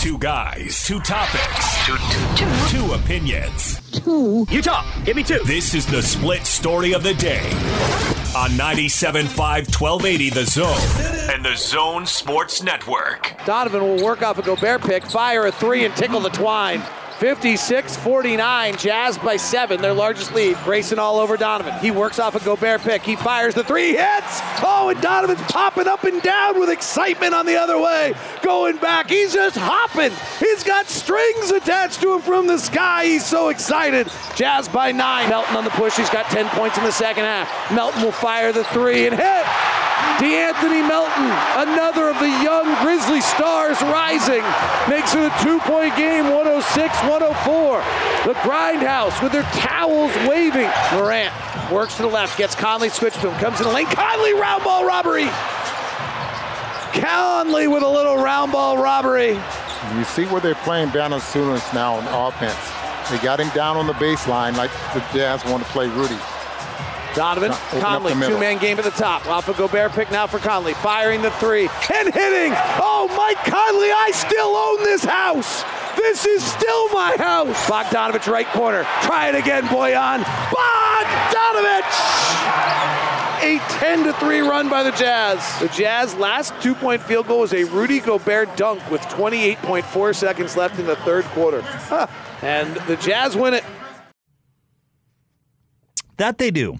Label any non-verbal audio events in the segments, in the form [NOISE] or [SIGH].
Two guys, two topics, two, two, two. two opinions. Two. You talk. Give me two. This is the split story of the day on 97.5 1280 The Zone and The Zone Sports Network. Donovan will work off a Gobert pick, fire a three, and tickle the twine. 56 49. Jazz by seven, their largest lead. Grayson all over Donovan. He works off a Gobert pick. He fires the three, hits. Oh, and Donovan's popping up and down with excitement on the other way. Going back. He's just hopping. He's got strings attached to him from the sky. He's so excited. Jazz by nine. Melton on the push. He's got 10 points in the second half. Melton will fire the three and hit. De'Anthony Melton, another of the young Grizzly stars rising, makes it a two-point game, 106-104. The Grindhouse with their towels waving. Morant works to the left, gets Conley switched to him, comes in the lane. Conley round ball robbery. Conley with a little round ball robbery. You see where they're playing Valanciunas now on offense. They got him down on the baseline like the Jazz want to play Rudy. Donovan, Conley, two-man game at the top. Off a Gobert pick now for Conley, firing the three and hitting. Oh, Mike Conley, I still own this house. This is still my house. Bogdanovich right corner. Try it again, Bojan. Bogdanovich! A 10 to 3 run by the Jazz. The Jazz last two point field goal was a Rudy Gobert dunk with 28.4 seconds left in the third quarter. Huh. And the Jazz win it. That they do.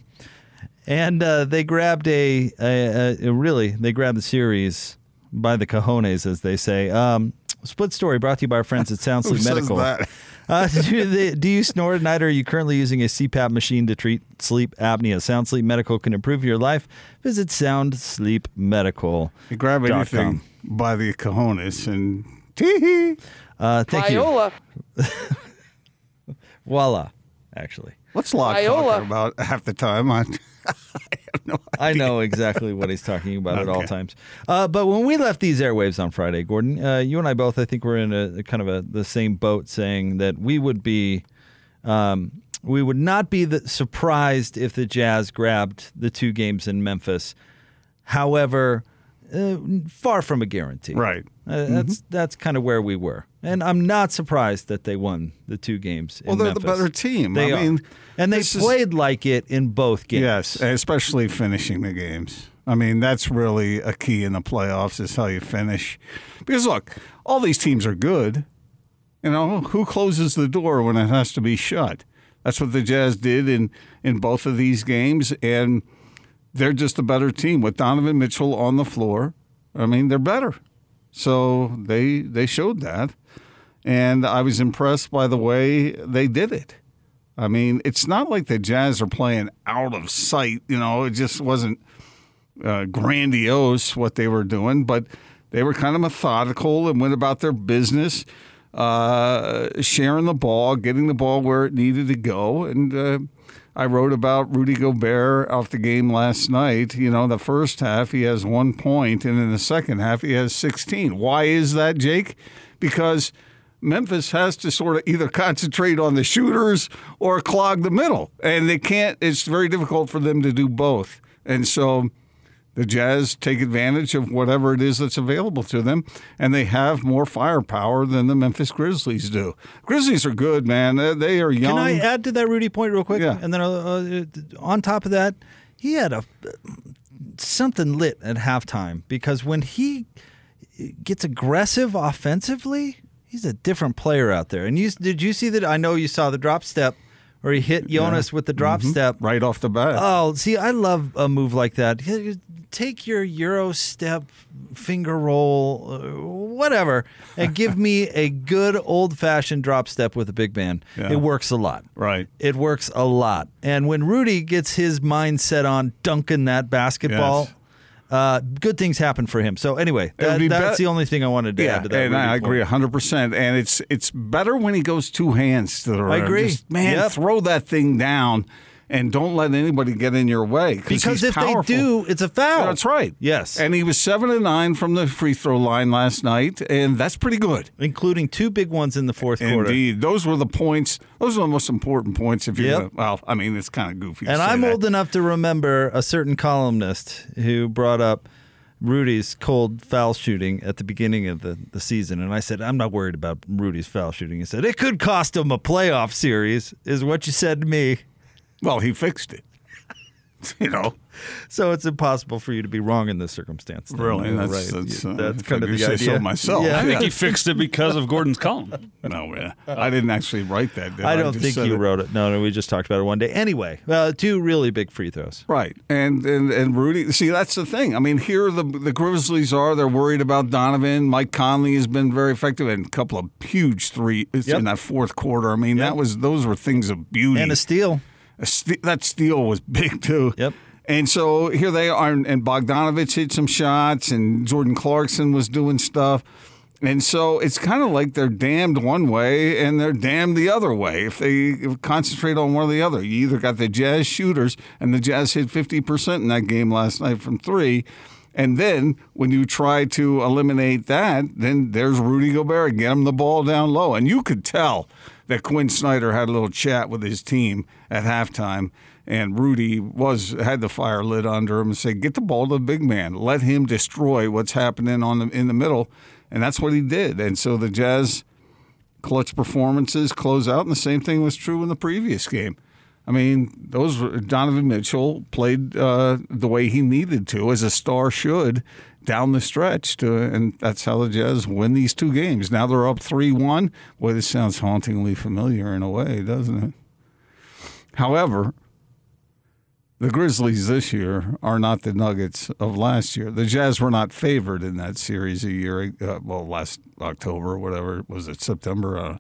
And uh, they grabbed a, a, a, really they grabbed the series by the cojones, as they say. Um, split story brought to you by our friends at [LAUGHS] Sound Sleep Medical. [LAUGHS] Uh, do, do, you snore at night or are you currently using a CPAP machine to treat sleep apnea? Sound Sleep Medical can improve your life. Visit Sound Sleep Medical. You grab anything by the cojones and tee uh, Thank Viola. you. [LAUGHS] Voila, actually. What's Locke Viola. talking about half the time? I, [LAUGHS] I have no I know exactly what he's talking about okay. at all times. Uh, but when we left these airwaves on Friday, Gordon, uh, you and I both, I think, were in a, a kind of a, the same boat, saying that we would be, um, we would not be the, surprised if the Jazz grabbed the two games in Memphis. However, uh, far from a guarantee. Right. Uh, mm-hmm. That's that's kind of where we were, and I'm not surprised that they won the two games. Well, they're Memphis. the better team. They I are. mean, and they played is, like it in both games. Yes, especially finishing the games. I mean, that's really a key in the playoffs is how you finish. Because look, all these teams are good. You know, who closes the door when it has to be shut? That's what the Jazz did in in both of these games, and they're just a better team with Donovan Mitchell on the floor. I mean, they're better. So they they showed that, and I was impressed by the way they did it. I mean, it's not like the Jazz are playing out of sight. You know, it just wasn't uh, grandiose what they were doing, but they were kind of methodical and went about their business, uh, sharing the ball, getting the ball where it needed to go, and. Uh, I wrote about Rudy Gobert off the game last night. You know, the first half he has one point, and in the second half he has 16. Why is that, Jake? Because Memphis has to sort of either concentrate on the shooters or clog the middle, and they can't. It's very difficult for them to do both, and so the Jazz take advantage of whatever it is that's available to them, and they have more firepower than the Memphis Grizzlies do. Grizzlies are good, man. They are young. Can I add to that Rudy point real quick? Yeah. And then uh, uh, on top of that, he had a something lit at halftime because when he gets aggressive offensively, he's a different player out there. And you did you see that? I know you saw the drop step or he hit Jonas yeah. with the drop mm-hmm. step right off the bat. Oh, see, I love a move like that. Take your Euro step, finger roll, uh, whatever, and give me [LAUGHS] a good old fashioned drop step with a big man. Yeah. It works a lot. Right. It works a lot. And when Rudy gets his mind set on dunking that basketball, yes. Uh, good things happen for him. So anyway, that, that's the only thing I wanted to yeah, add to that. And I agree hundred percent. And it's it's better when he goes two hands to the right. I agree. Just, man, yep. throw that thing down. And don't let anybody get in your way because if powerful. they do, it's a foul. That's right. Yes, and he was seven and nine from the free throw line last night, and that's pretty good, including two big ones in the fourth quarter. Indeed, those were the points. Those are the most important points. If you, yep. well, I mean, it's kind of goofy. And I'm that. old enough to remember a certain columnist who brought up Rudy's cold foul shooting at the beginning of the, the season, and I said, I'm not worried about Rudy's foul shooting. He said, It could cost him a playoff series, is what you said to me. Well, he fixed it. [LAUGHS] you know, so it's impossible for you to be wrong in this circumstance. then. really, that's right. that's, uh, that's kind of the say idea. so myself. Yeah. I think he fixed it because of Gordon's column. [LAUGHS] No, yeah. I didn't actually write that. did I don't just think you it. wrote it. No, no, we just talked about it one day. Anyway, uh, two really big free throws. Right, and, and and Rudy. See, that's the thing. I mean, here the the Grizzlies are. They're worried about Donovan. Mike Conley has been very effective, and a couple of huge three Yep. in that fourth quarter. I mean, Yep. that was those were things of beauty. And a steal. That steal was big too. Yep. And so here they are, and Bogdanovich hit some shots, and Jordan Clarkson was doing stuff. And so it's kind of like they're damned one way and they're damned the other way. If they concentrate on one or the other, you either got the Jazz shooters, and the Jazz hit 50% in that game last night from three. And then when you try to eliminate that, then there's Rudy Gobert. Get him the ball down low. And you could tell that Quin Snyder had a little chat with his team at halftime. And Rudy was had the fire lit under him and said, "Get the ball to the big man. Let him destroy what's happening on the in the middle." And that's what he did. And so the Jazz clutch performances close out, and the same thing was true in the previous game. I mean, those Donovan Mitchell played uh, the way he needed to, as a star should, down the stretch, to, and that's how the Jazz win these two games. Now they're up three one. Boy, this sounds hauntingly familiar in a way, doesn't it? However, the Grizzlies this year are not the Nuggets of last year. The Jazz were not favored in that series a year, uh, well, last October, or whatever was it, September. Uh,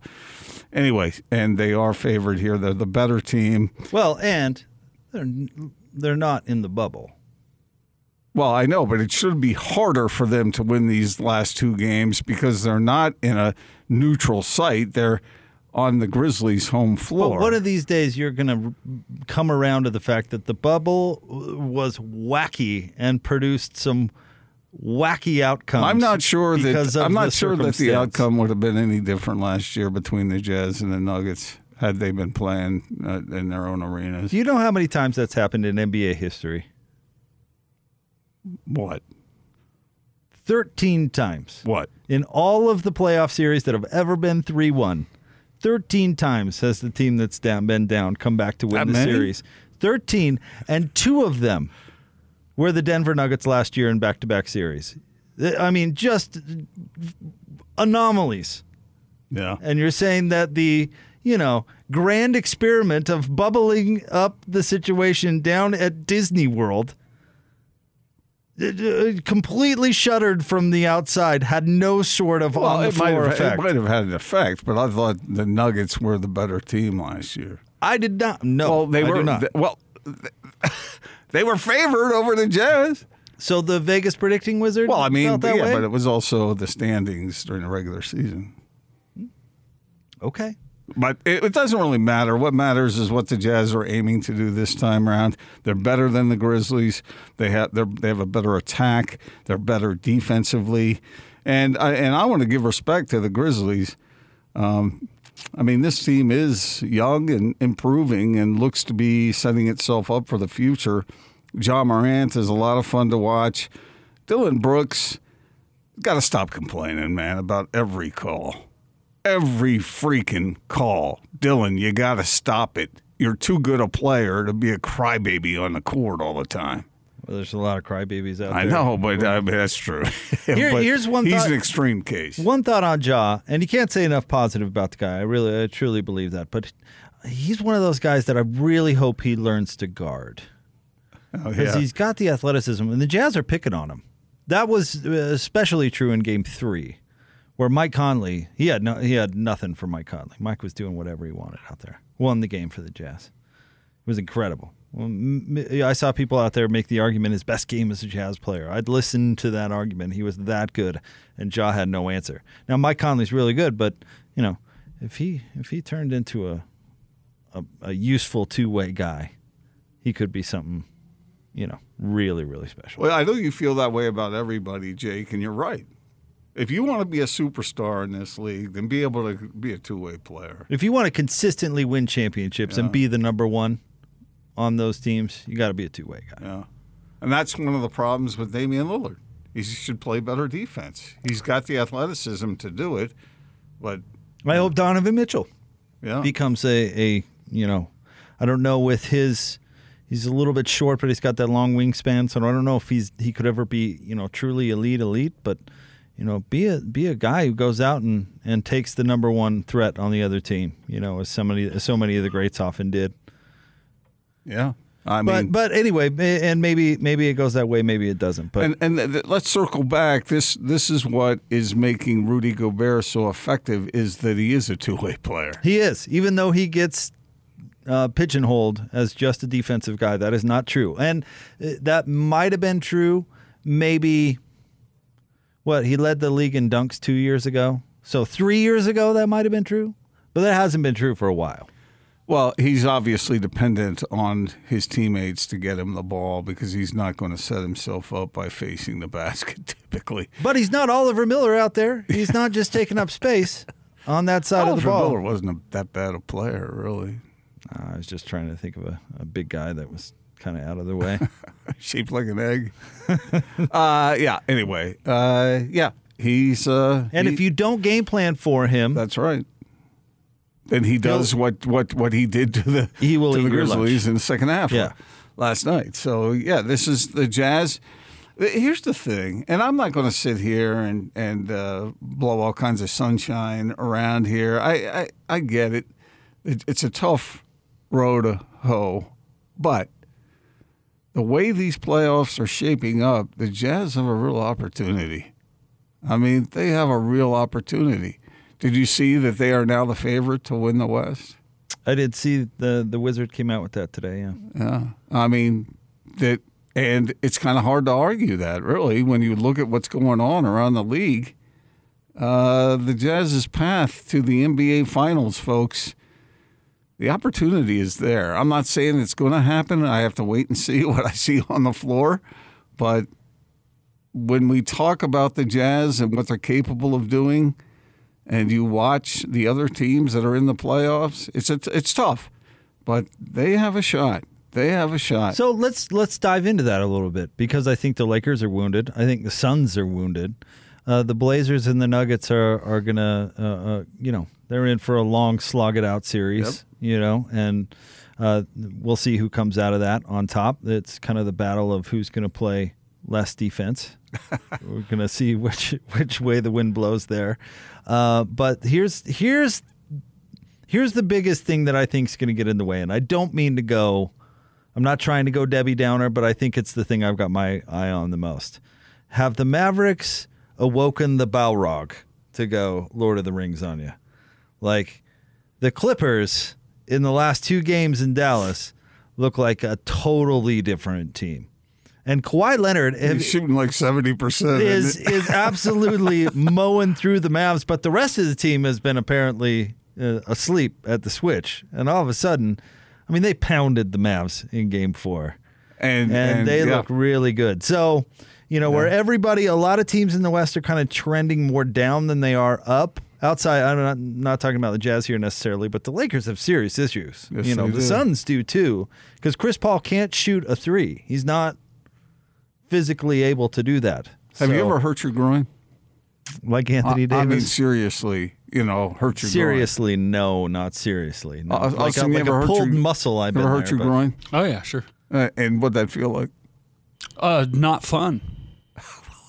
anyway, and they are favored here. They're the better team. Well, and they're they're not in the bubble. Well, I know, but it should be harder for them to win these last two games because they're not in a neutral site. They're on the Grizzlies' home floor. But one of these days, you're going to come around to the fact that the bubble was wacky and produced some wacky outcomes. I'm not sure that I'm not the sure that the outcome would have been any different last year between the Jazz and the Nuggets had they been playing uh, in their own arenas. Do you know how many times that's happened in NBA history? What? Thirteen times. What? In all of the playoff series that have ever been 3 1, 13 times has the team that's down, been down come back to win That the many? series. 13, and two of them were the Denver Nuggets last year in back to back series. I mean, just anomalies. Yeah. And you're saying that the, you know, grand experiment of bubbling up the situation down at Disney World Uh, completely shuttered from the outside, had no sort of on the it might, floor have, effect. it might have had an effect, but I thought the Nuggets were the better team last year. I did not. No, well, they I were not. th- well. [LAUGHS] They were favored over the Jazz. so the Vegas predicting wizard. Well, I mean, yeah, way? but it was also the standings during the regular season. okay. But it, it doesn't really matter. What matters is what the Jazz are aiming to do this time around. They're better than the Grizzlies. They have they have a better attack. They're better defensively, and I, and I want to give respect to the Grizzlies. Um, I mean, this team is young and improving, and looks to be setting itself up for the future. Ja Morant is a lot of fun to watch. Dillon Brooks got to stop complaining, man, about every call every freaking call. Dillon, you got to stop it. You're too good a player to be a crybaby on the court all the time. Well, there's a lot of crybabies out there. I know, but I mean, that's true. [LAUGHS] Here- here's one He's thought- an extreme case. One thought on Ja, and you can't say enough positive about the guy. I really, I truly believe that. But he's one of those guys that I really hope he learns to guard Oh, because yeah. he's got the athleticism, and the Jazz are picking on him. That was uh, especially true in Game Three, where Mike Conley he had no, he had nothing for Mike Conley. Mike was doing whatever he wanted out there. Won the game for the Jazz. It was incredible. I saw people out there make the argument his best game as a Jazz player. I'd listen to that argument. He was that good, and Ja had no answer. Now Mike Conley's really good, but you know if he if he turned into a a, a useful two way guy, he could be something you know really really special. Well, I know you feel that way about everybody, Jake, and you're right. If you want to be a superstar in this league, then be able to be a two way player. If you want to consistently win championships and be the number one on those teams, you got to be a two way guy. Yeah. And that's one of the problems with Damian Lillard. He should play better defense. He's got the athleticism to do it, but I hope Donovan Mitchell yeah, becomes a, a you know, I don't know with his he's a little bit short, but he's got that long wingspan, so I don't know if he's he could ever be you know truly elite elite, but you know be a be a guy who goes out and, and takes the number one threat on the other team, you know, as somebody as so many of the greats often did. yeah. I But mean, but anyway, and maybe maybe it goes that way, maybe it doesn't. But and and th- th- let's circle back. This this is what is making Rudy Gobert so effective is that he is a two way player. He is, even though he gets uh, pigeonholed as just a defensive guy. That is not true, and uh, that might have been true. Maybe what he led the league in dunks two years ago. So three years ago, that might have been true, but that hasn't been true for a while. Well, he's obviously dependent on his teammates to get him the ball because he's not going to set himself up by facing the basket [LAUGHS] typically. But he's not Oliver Miller out there. He's not just taking up space on that side of the ball. Oliver. Miller wasn't a, that bad a player, really. I was just trying to think of a, a big guy that was kind of out of the way. [LAUGHS] Shaped like an egg. [LAUGHS] uh, yeah. Anyway, uh, yeah, he's. Uh, And he- if you don't game plan for him, That's right. Then he does what, what, what he did to the He will to the eat your lunch. Grizzlies in the second half Yeah. last night. So yeah, this is the Jazz. Here's the thing, and I'm not going to sit here and and uh, blow all kinds of sunshine around here. I I, I get it. it. It's a tough road to hoe, but the way these playoffs are shaping up, the Jazz have a real opportunity. I mean, they have a real opportunity. Did you see that they are now the favorite to win the West? I did see the the Wizard came out with that today. Yeah. Yeah. I mean, that, and it's kind of hard to argue that, really, when you look at what's going on around the league. Uh, the Jazz's path to the NBA Finals, folks, the opportunity is there. I'm not saying it's going to happen. I have to wait and see [LAUGHS] what I see on the floor. But when we talk about the Jazz and what they're capable of doing, and you watch the other teams that are in the playoffs, it's it's, tough, but they have a shot. They have a shot. So let's let's dive into that a little bit because I think the Lakers are wounded. I think the Suns are wounded. Uh, the Blazers and the Nuggets are are gonna, uh, uh, you know, they're in for a long slog it out series. Yep. You know, and uh, we'll see who comes out of that on top. It's kind of the battle of who's going to play less defense. [LAUGHS] We're gonna see which which way the wind blows there. Uh, but here's here's here's the biggest thing that I think is going to get in the way, and I don't mean to go. I'm not trying to go Debbie Downer, but I think it's the thing I've got my eye on the most. Have the Mavericks awoken the Balrog to go Lord of the Rings on you? Like the Clippers in the last two games in Dallas look like a totally different team. And Kawhi Leonard He's shooting like 70%. is isn't it? is [LAUGHS] absolutely mowing through the Mavs, but the rest of the team has been apparently uh, asleep at the switch, and all of a sudden, I mean, they pounded the Mavs in Game Four, and, and, they yeah. look really good. So, you know, where everybody, a lot of teams in the West are kind of trending more down than they are up. Outside, I'm not, not talking about the Jazz here necessarily, but the Lakers have serious issues. Yes, you know, the do. Suns do too, because Chris Paul can't shoot a three. He's not physically able to do that. Have you ever hurt your groin? like Anthony I, Davis? I mean, seriously, you know, hurt your groin. seriously, no, not seriously. No. Uh, like a, Austin, you like a pulled your- muscle. I've groin? been Ever hurt there, your but- groin? Oh yeah, sure. Uh, and what'd that feel like? Uh, not fun.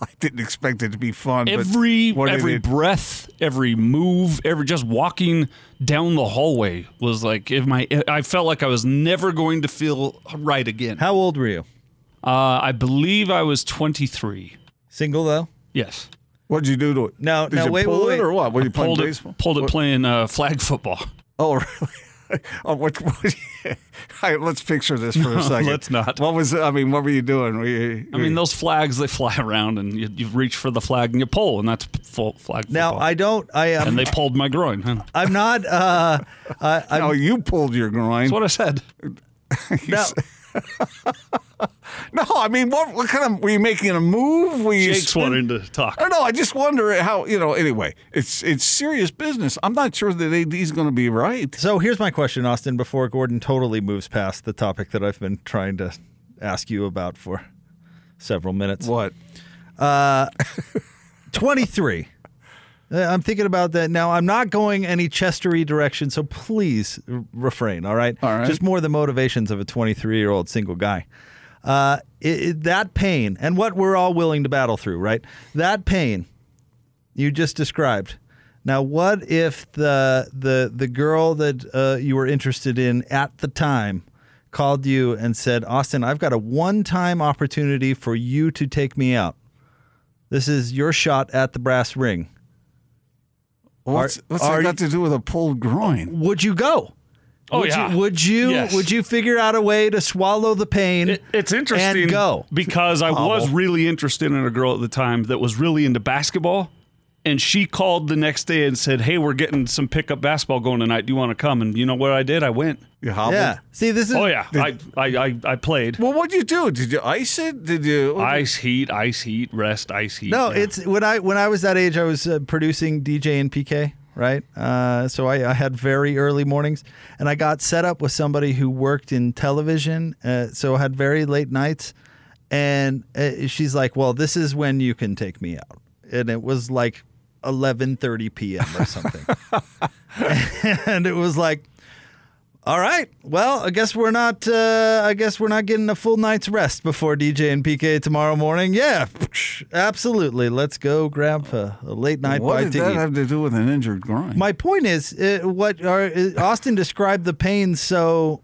[LAUGHS] I didn't expect it to be fun. but Every what every breath, every move, every just walking down the hallway was like if my I felt like I was never going to feel right again. How old were you? Uh, I believe I was 23. Single though. Yes. What did you do to it? Now- Did now you wait, pull wait, it or what? Were you playing Pulled it, baseball? pulled it What- playing uh, flag football. Oh, [LAUGHS] really? [LAUGHS] oh, what, what, [LAUGHS] all right, let's picture this for a [LAUGHS] second. let's not. What was? I mean, what were you doing? Were you, I mean, those flags they fly around, and you, you reach for the flag and you pull, and that's full flag. Now football. I don't. I am. and they pulled my groin. Huh? I'm not. Uh, I, I'm no, you pulled your groin. That's what I said. now, [LAUGHS] No, I mean, what, what kind of were you making a move? Were you Jake's spin- wanting to talk. I don't know. I just wonder how you know. Anyway, it's it's serious business. I'm not sure that AD's going to be right. So here's my question, Austin. Before Gordon totally moves past the topic that I've been trying to ask you about for several minutes. What? Uh, 23. Uh, I'm thinking about that now. I'm not going any Chestery direction, so please refrain. All right, All right. Just more the motivations of a 23 year old single guy. Uh, it, it- that pain and what we're all willing to battle through, right? That pain you just described. Now, what if the the the girl that uh, you were interested in at the time called you and said, "Austin, I've got a one-time opportunity for you to take me out. This is your shot at the brass ring. What's, Are- what's are that got you- to do with a pulled groin? Would you go? Oh, would yeah. You, would you? Yes. Would you figure out a way to swallow the pain? It, it's interesting and go because I was really interested in a girl at the time that was really into basketball. And she called the next day and said, Hey, we're getting some pickup basketball going tonight. Do you want to come? And you know what I did? I went. You hobbled? Yeah. See, this is. Oh, yeah. I, I, I, I played. Well, what'd you do? Did you ice it? Did you? Ice heat, ice heat, rest, ice heat. No, Yeah. it's when I when I was that age, I was uh, producing DJ and PK, right? Uh, so I, I had very early mornings, and I got set up with somebody who worked in television, uh, so I had very late nights. And uh, she's like, "Well, this is when you can take me out," and it was like 11:30 p.m. or something, [LAUGHS] and it was like. All right. Well, I guess we're not. Uh, I guess we're not getting a full night's rest before DJ and PK tomorrow morning. Yeah, absolutely. Let's go grab a, a late night what bite did that eat. have to do with an injured groin? My point is, uh, what are, uh, Austin described the pain so,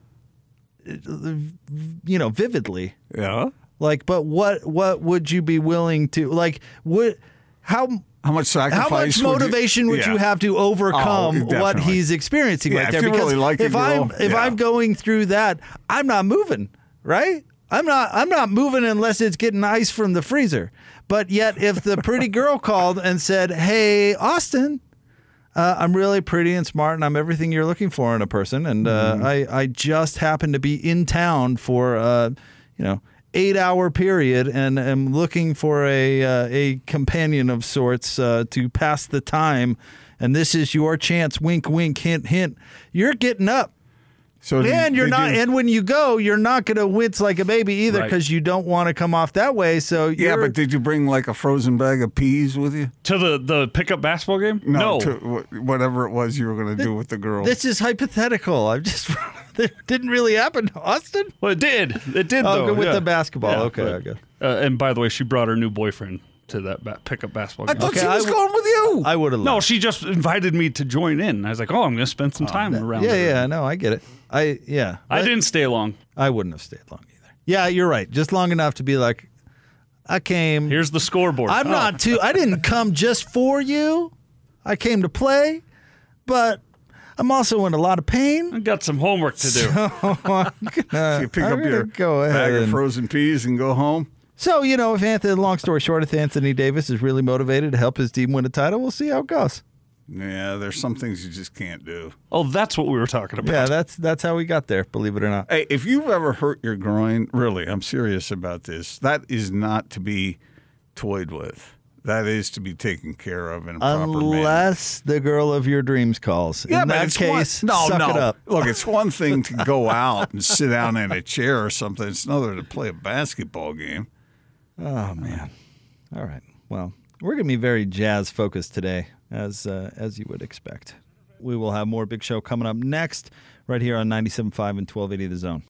you know, vividly. yeah. Like, but what what would you be willing to like? Would how How much sacrifice? how much would you- motivation would you, have to overcome Oh, what he's experiencing Yeah, right there? because really like if I'm girl, if yeah. I'm going through that, I'm not moving, right? I'm not I'm not moving unless it's getting ice from the freezer. But yet, if the pretty girl [LAUGHS] called and said, "Hey, Austin," uh, I'm really pretty and smart, and I'm everything you're looking for in a person. And uh, Mm-hmm. I, I just happen to be in town for, uh, you know, eight hour period, and am looking for a uh, a companion of sorts uh, to pass the time. And this is your chance. Wink, wink, hint, hint. You're getting up. So did- And you're did not, you- and when you go, you're not going to wince like a baby either Right. because you don't want to come off that way. So yeah, you're, but did you bring like a frozen bag of peas with you? to the, the pickup basketball game? No, to whatever it was you were going to do with the girl. this is hypothetical. I'm just, [LAUGHS] it didn't really happen, Austin. Well, it did. It did, Oh, though. good with yeah. the basketball. Yeah, Okay, but- okay. Uh, and by the way, she brought her new boyfriend to that ba- pickup basketball I thought Okay, she was I w- going with you. I would have. no, she just invited me to join in. I was like, oh, I'm going to spend some time around Yeah, her. yeah, no, I get it. I yeah. I didn't stay long. I wouldn't have stayed long either. Yeah, you're right. Just long enough to be like, I came. Here's the scoreboard. I'm Oh. not too. I didn't come just for you. I came to play, but I'm also in a lot of pain. I got some homework to do. [LAUGHS] Uh, So [LAUGHS] you pick I'm up your go ahead bag of frozen peas and go home. So you know, if Anthony, long story short, if Anthony Davis is really motivated to help his team win a title, we'll see how it goes. Yeah, there's some things you just can't do. oh, that's what we were talking about. Yeah, that's that's how we got there. Believe it or not. Hey, if you've ever hurt your groin, really, I'm serious about this. That is not to be toyed with. That is to be taken care of in a proper manner. Unless the girl of your dreams calls. Yeah, in that case, one, no, suck no. it up. Look, it's [LAUGHS] one thing to go out and sit down in a chair or something. It's another to play a basketball game. Oh man. All right. Well, we're gonna be very jazz focused today, as uh, as you would expect. We will have more Big Show coming up next, right here on 97.5 and 1280 The Zone.